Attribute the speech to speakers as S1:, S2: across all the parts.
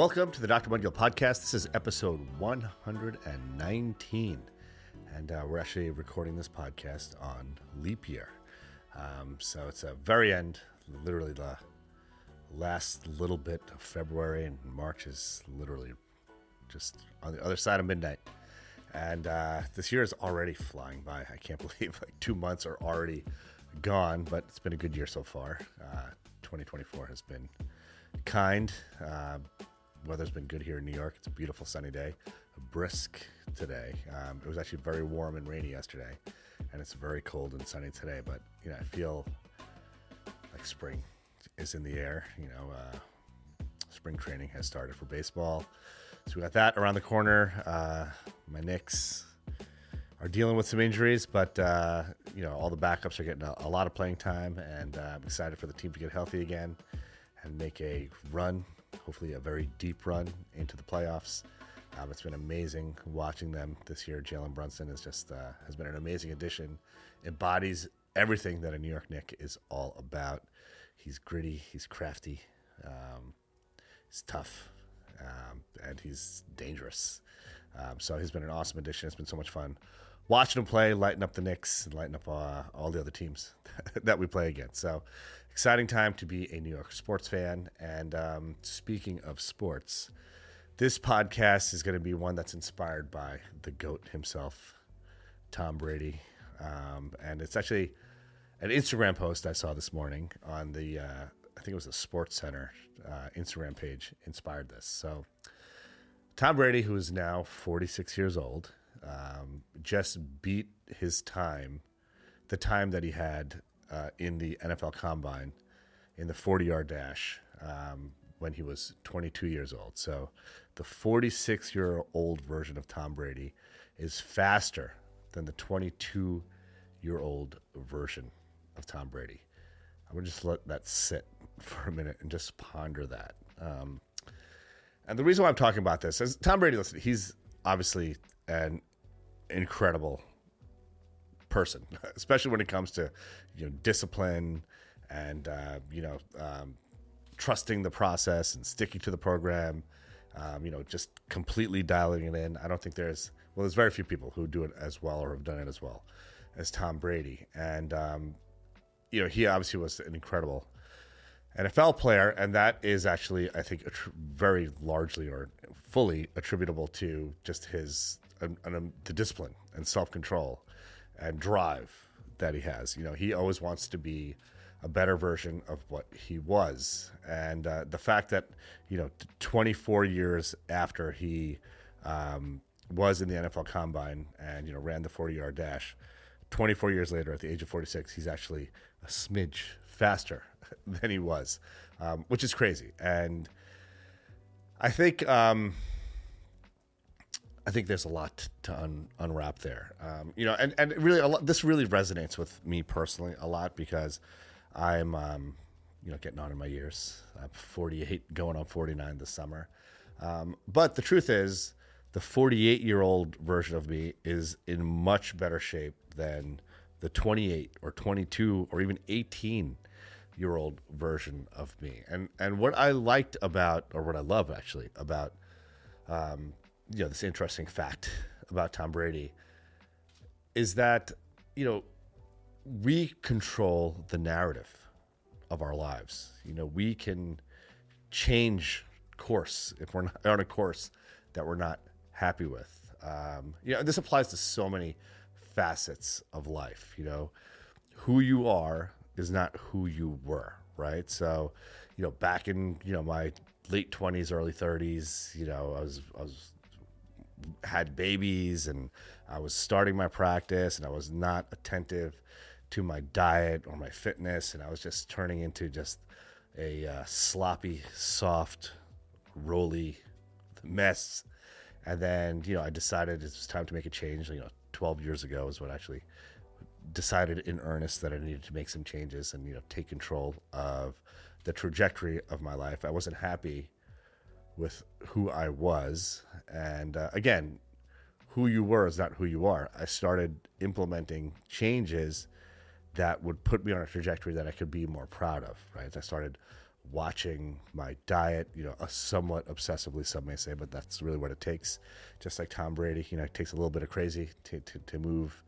S1: Welcome to the Dr. Mudgil podcast. This is episode 119. And uh, we're actually recording this podcast on leap year. Um, so it's a very end, literally the last little bit of February, and March is literally just on the other side of midnight. And uh, this year is already flying by. I can't believe like two months are already gone, but it's been a good year so far. Uh, 2024 has been kind. Uh, weather's been good here in New York. It's a beautiful sunny day, brisk today. Um, it was actually very warm and rainy yesterday, and it's very cold and sunny today. But you know, I feel like spring is in the air. You know, uh, spring training has started for baseball, so we got that around the corner. Uh, my Knicks are dealing with some injuries, but uh, you know, all the backups are getting a, a lot of playing time, and uh, I'm excited for the team to get healthy again and make a run hopefully a very deep run into the playoffs. Um, it's been amazing watching them this year. Jalen Brunson is just uh, has been an amazing addition. Embodies everything that a New York Knick is all about. He's gritty. He's crafty. Um, he's tough, um, and he's dangerous. Um, so he's been an awesome addition. It's been so much fun watching him play, lighting up the Knicks, and lighting up uh, all the other teams that we play against. So exciting time to be a New York sports fan. And um, speaking of sports, this podcast is going to be one that's inspired by the GOAT himself, Tom Brady. Um, and it's actually an Instagram post I saw this morning on the, uh, I think it was the Sports Center uh, Instagram page, inspired this. So, Tom Brady, who is now 46 years old, um, just beat his time, the time that he had uh, in the NFL Combine in the 40 yard dash um, when he was 22 years old. So the 46 year old version of Tom Brady is faster than the 22 year old version of Tom Brady. I'm to just let that sit for a minute and just ponder that. Um, and the reason why I'm talking about this is Tom Brady, listen, he's obviously an incredible person, especially when it comes to you know discipline and uh, you know um, trusting the process and sticking to the program. Um, you know, just completely dialing it in. I don't think there's well, there's very few people who do it as well or have done it as well as Tom Brady, and um, you know he obviously was an incredible NFL player, and that is actually I think very largely or fully attributable to just his and, and the discipline and self control and drive that he has. You know, he always wants to be a better version of what he was, and uh, the fact that you know, 24 years after he um, was in the NFL Combine and you know ran the 40 yard dash, 24 years later, at the age of 46, he's actually a smidge faster than he was, um, which is crazy. And I think um, I think there's a lot to un, unwrap there. Um, you know, and, and really, lot, this really resonates with me personally a lot because I'm, um, you know, getting on in my years. I'm 48, going on 49 this summer. Um, but the truth is, the 48 year old version of me is in much better shape than the 28 or 22 or even 18 year old version of me. And and what I liked about, or what I love actually about um, you know this interesting fact about Tom Brady is that you know we control the narrative of our lives. You know, we can change course if we're not on a course that we're not happy with. Um, you know, this applies to so many facets of life. You know, who you are is not who you were, right? So, you know, back in you know my late twenties, early thirties, you know, I was I was had babies and I was starting my practice and I was not attentive to my diet or my fitness and I was just turning into just a uh, sloppy, soft, roly mess. And then, you know, I decided it was time to make a change. You know, 12 years ago is when I actually decided in earnest that I needed to make some changes and, you know, take control of the trajectory of my life. I wasn't happy with who I was. And uh, again, who you were is not who you are. I started implementing changes that would put me on a trajectory that I could be more proud of, right? I started watching my diet, you know, somewhat obsessively, some may say, but that's really what it takes. Just like Tom Brady, you know, it takes a little bit of crazy to, to, to move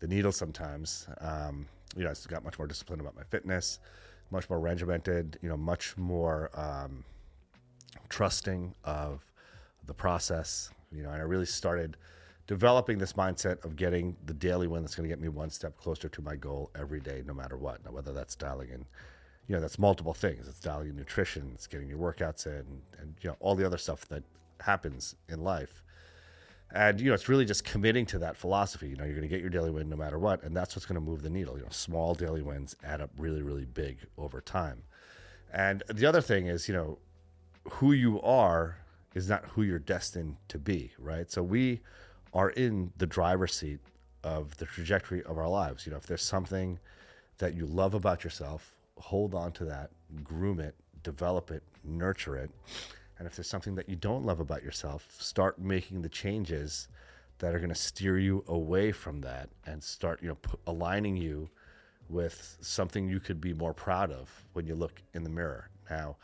S1: the needle sometimes. Um, you know, I got much more disciplined about my fitness, much more regimented, you know, much more um, trusting of the process, you know, and I really started developing this mindset of getting the daily win that's going to get me one step closer to my goal every day, no matter what. Now, whether that's dialing in you know that's multiple things. It's dialing in nutrition it's getting your workouts in and you know all the other stuff that happens in life. And you know it's really just committing to that philosophy. You know you're going to get your daily win no matter what and that's what's going to move the needle. You know small daily wins add up really really big over time. And the other thing is you know who you are is not who you're destined to be right so we are in the driver's seat of the trajectory of our lives you know if there's something that you love about yourself hold on to that, groom it, develop it, nurture it. And if there's something that you don't love about yourself, start making the changes that are going to steer you away from that and start, you know, p- aligning you with something you could be more proud of when you look in the mirror. Now,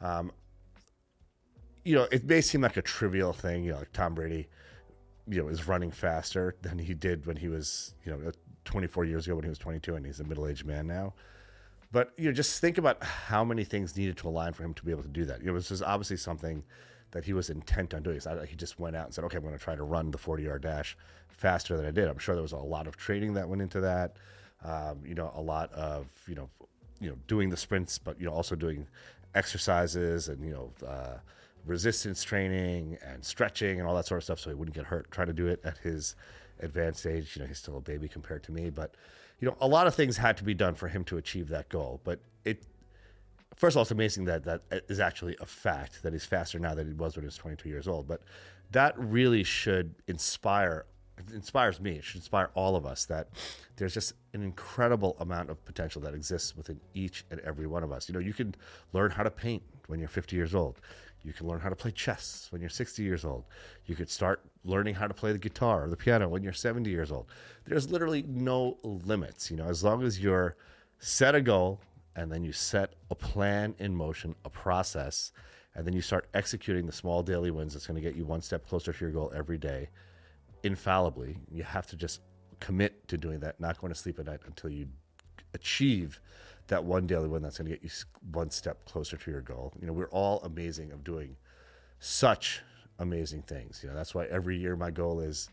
S1: um, you know, it may seem like a trivial thing, you know, like Tom Brady, you know, is running faster than he did when he was, you know, 24 years ago when he was 22 and he's a middle-aged man now. But you know, just think about how many things needed to align for him to be able to do that. It was just obviously something that he was intent on doing. So he just went out and said, "Okay, I'm going to try to run the 40 yard dash faster than I did." I'm sure there was a lot of training that went into that. Um, you know, a lot of you know, you know, doing the sprints, but you know, also doing exercises and you know, uh, resistance training and stretching and all that sort of stuff, so he wouldn't get hurt. Trying to do it at his advanced age. You know, he's still a baby compared to me, but you know, a lot of things had to be done for him to achieve that goal. But it, first of all, it's amazing that that is actually a fact that he's faster now than he was when he was 22 years old. But that really should inspire inspires me. It should inspire all of us that there's just an incredible amount of potential that exists within each and every one of us. You know, you can learn how to paint when you're 50 years old. You can learn how to play chess when you're 60 years old. You could start learning how to play the guitar or the piano when you're 70 years old. There's literally no limits, you know, as long as you're set a goal and then you set a plan in motion, a process, and then you start executing the small daily wins that's going to get you one step closer to your goal every day infallibly. You have to just commit to doing that, not going to sleep at night until you achieve that one daily win that's going to get you one step closer to your goal. You know, we're all amazing of doing such amazing things. You know, that's why every year my goal is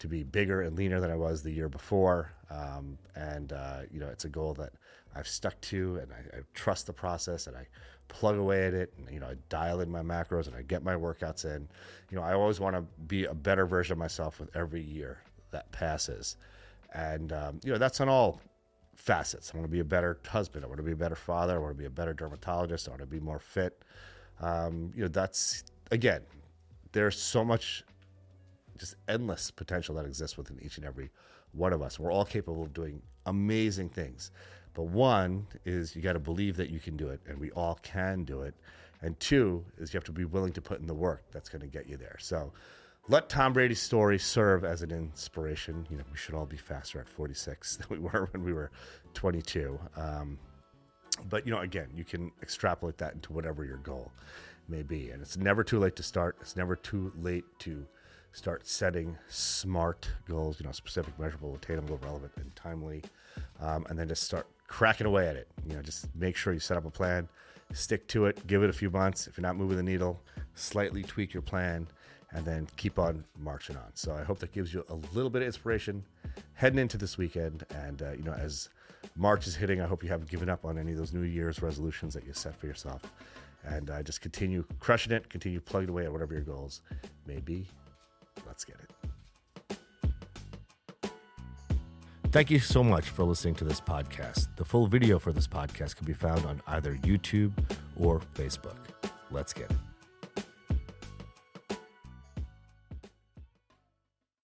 S1: to be bigger and leaner than I was the year before. Um, and, uh, you know, it's a goal that I've stuck to and I, I, trust the process and I plug away at it and, you know, I dial in my macros and I get my workouts in. You know, I always want to be a better version of myself with every year that passes. And, um, you know, that's on all facets. I want to be a better husband. I want to be a better father. I want to be a better dermatologist. I want to be more fit. Um, you know, that's again, there's so much, just endless potential that exists within each and every one of us. We're all capable of doing amazing things. But one is you got to believe that you can do it, and we all can do it. And two is you have to be willing to put in the work that's going to get you there. So let Tom Brady's story serve as an inspiration. You know, we should all be faster at 46 than we were when we were 22. Um, but you know, again, you can extrapolate that into whatever your goal may be, and it's never too late to start. It's never too late to start setting smart goals. You know, specific, measurable, attainable, relevant, and timely, um, and then just start cracking away at it. You know, just make sure you set up a plan, stick to it, give it a few months. If you're not moving the needle, slightly tweak your plan and then keep on marching on. So I hope that gives you a little bit of inspiration heading into this weekend. And, uh, you know, as March is hitting, I hope you haven't given up on any of those New Year's resolutions that you set for yourself. And uh, just continue crushing it, continue plugging away at whatever your goals may be. Let's get it. Thank you so much for listening to this podcast. The full video for this podcast can be found on either YouTube or Facebook. Let's get it.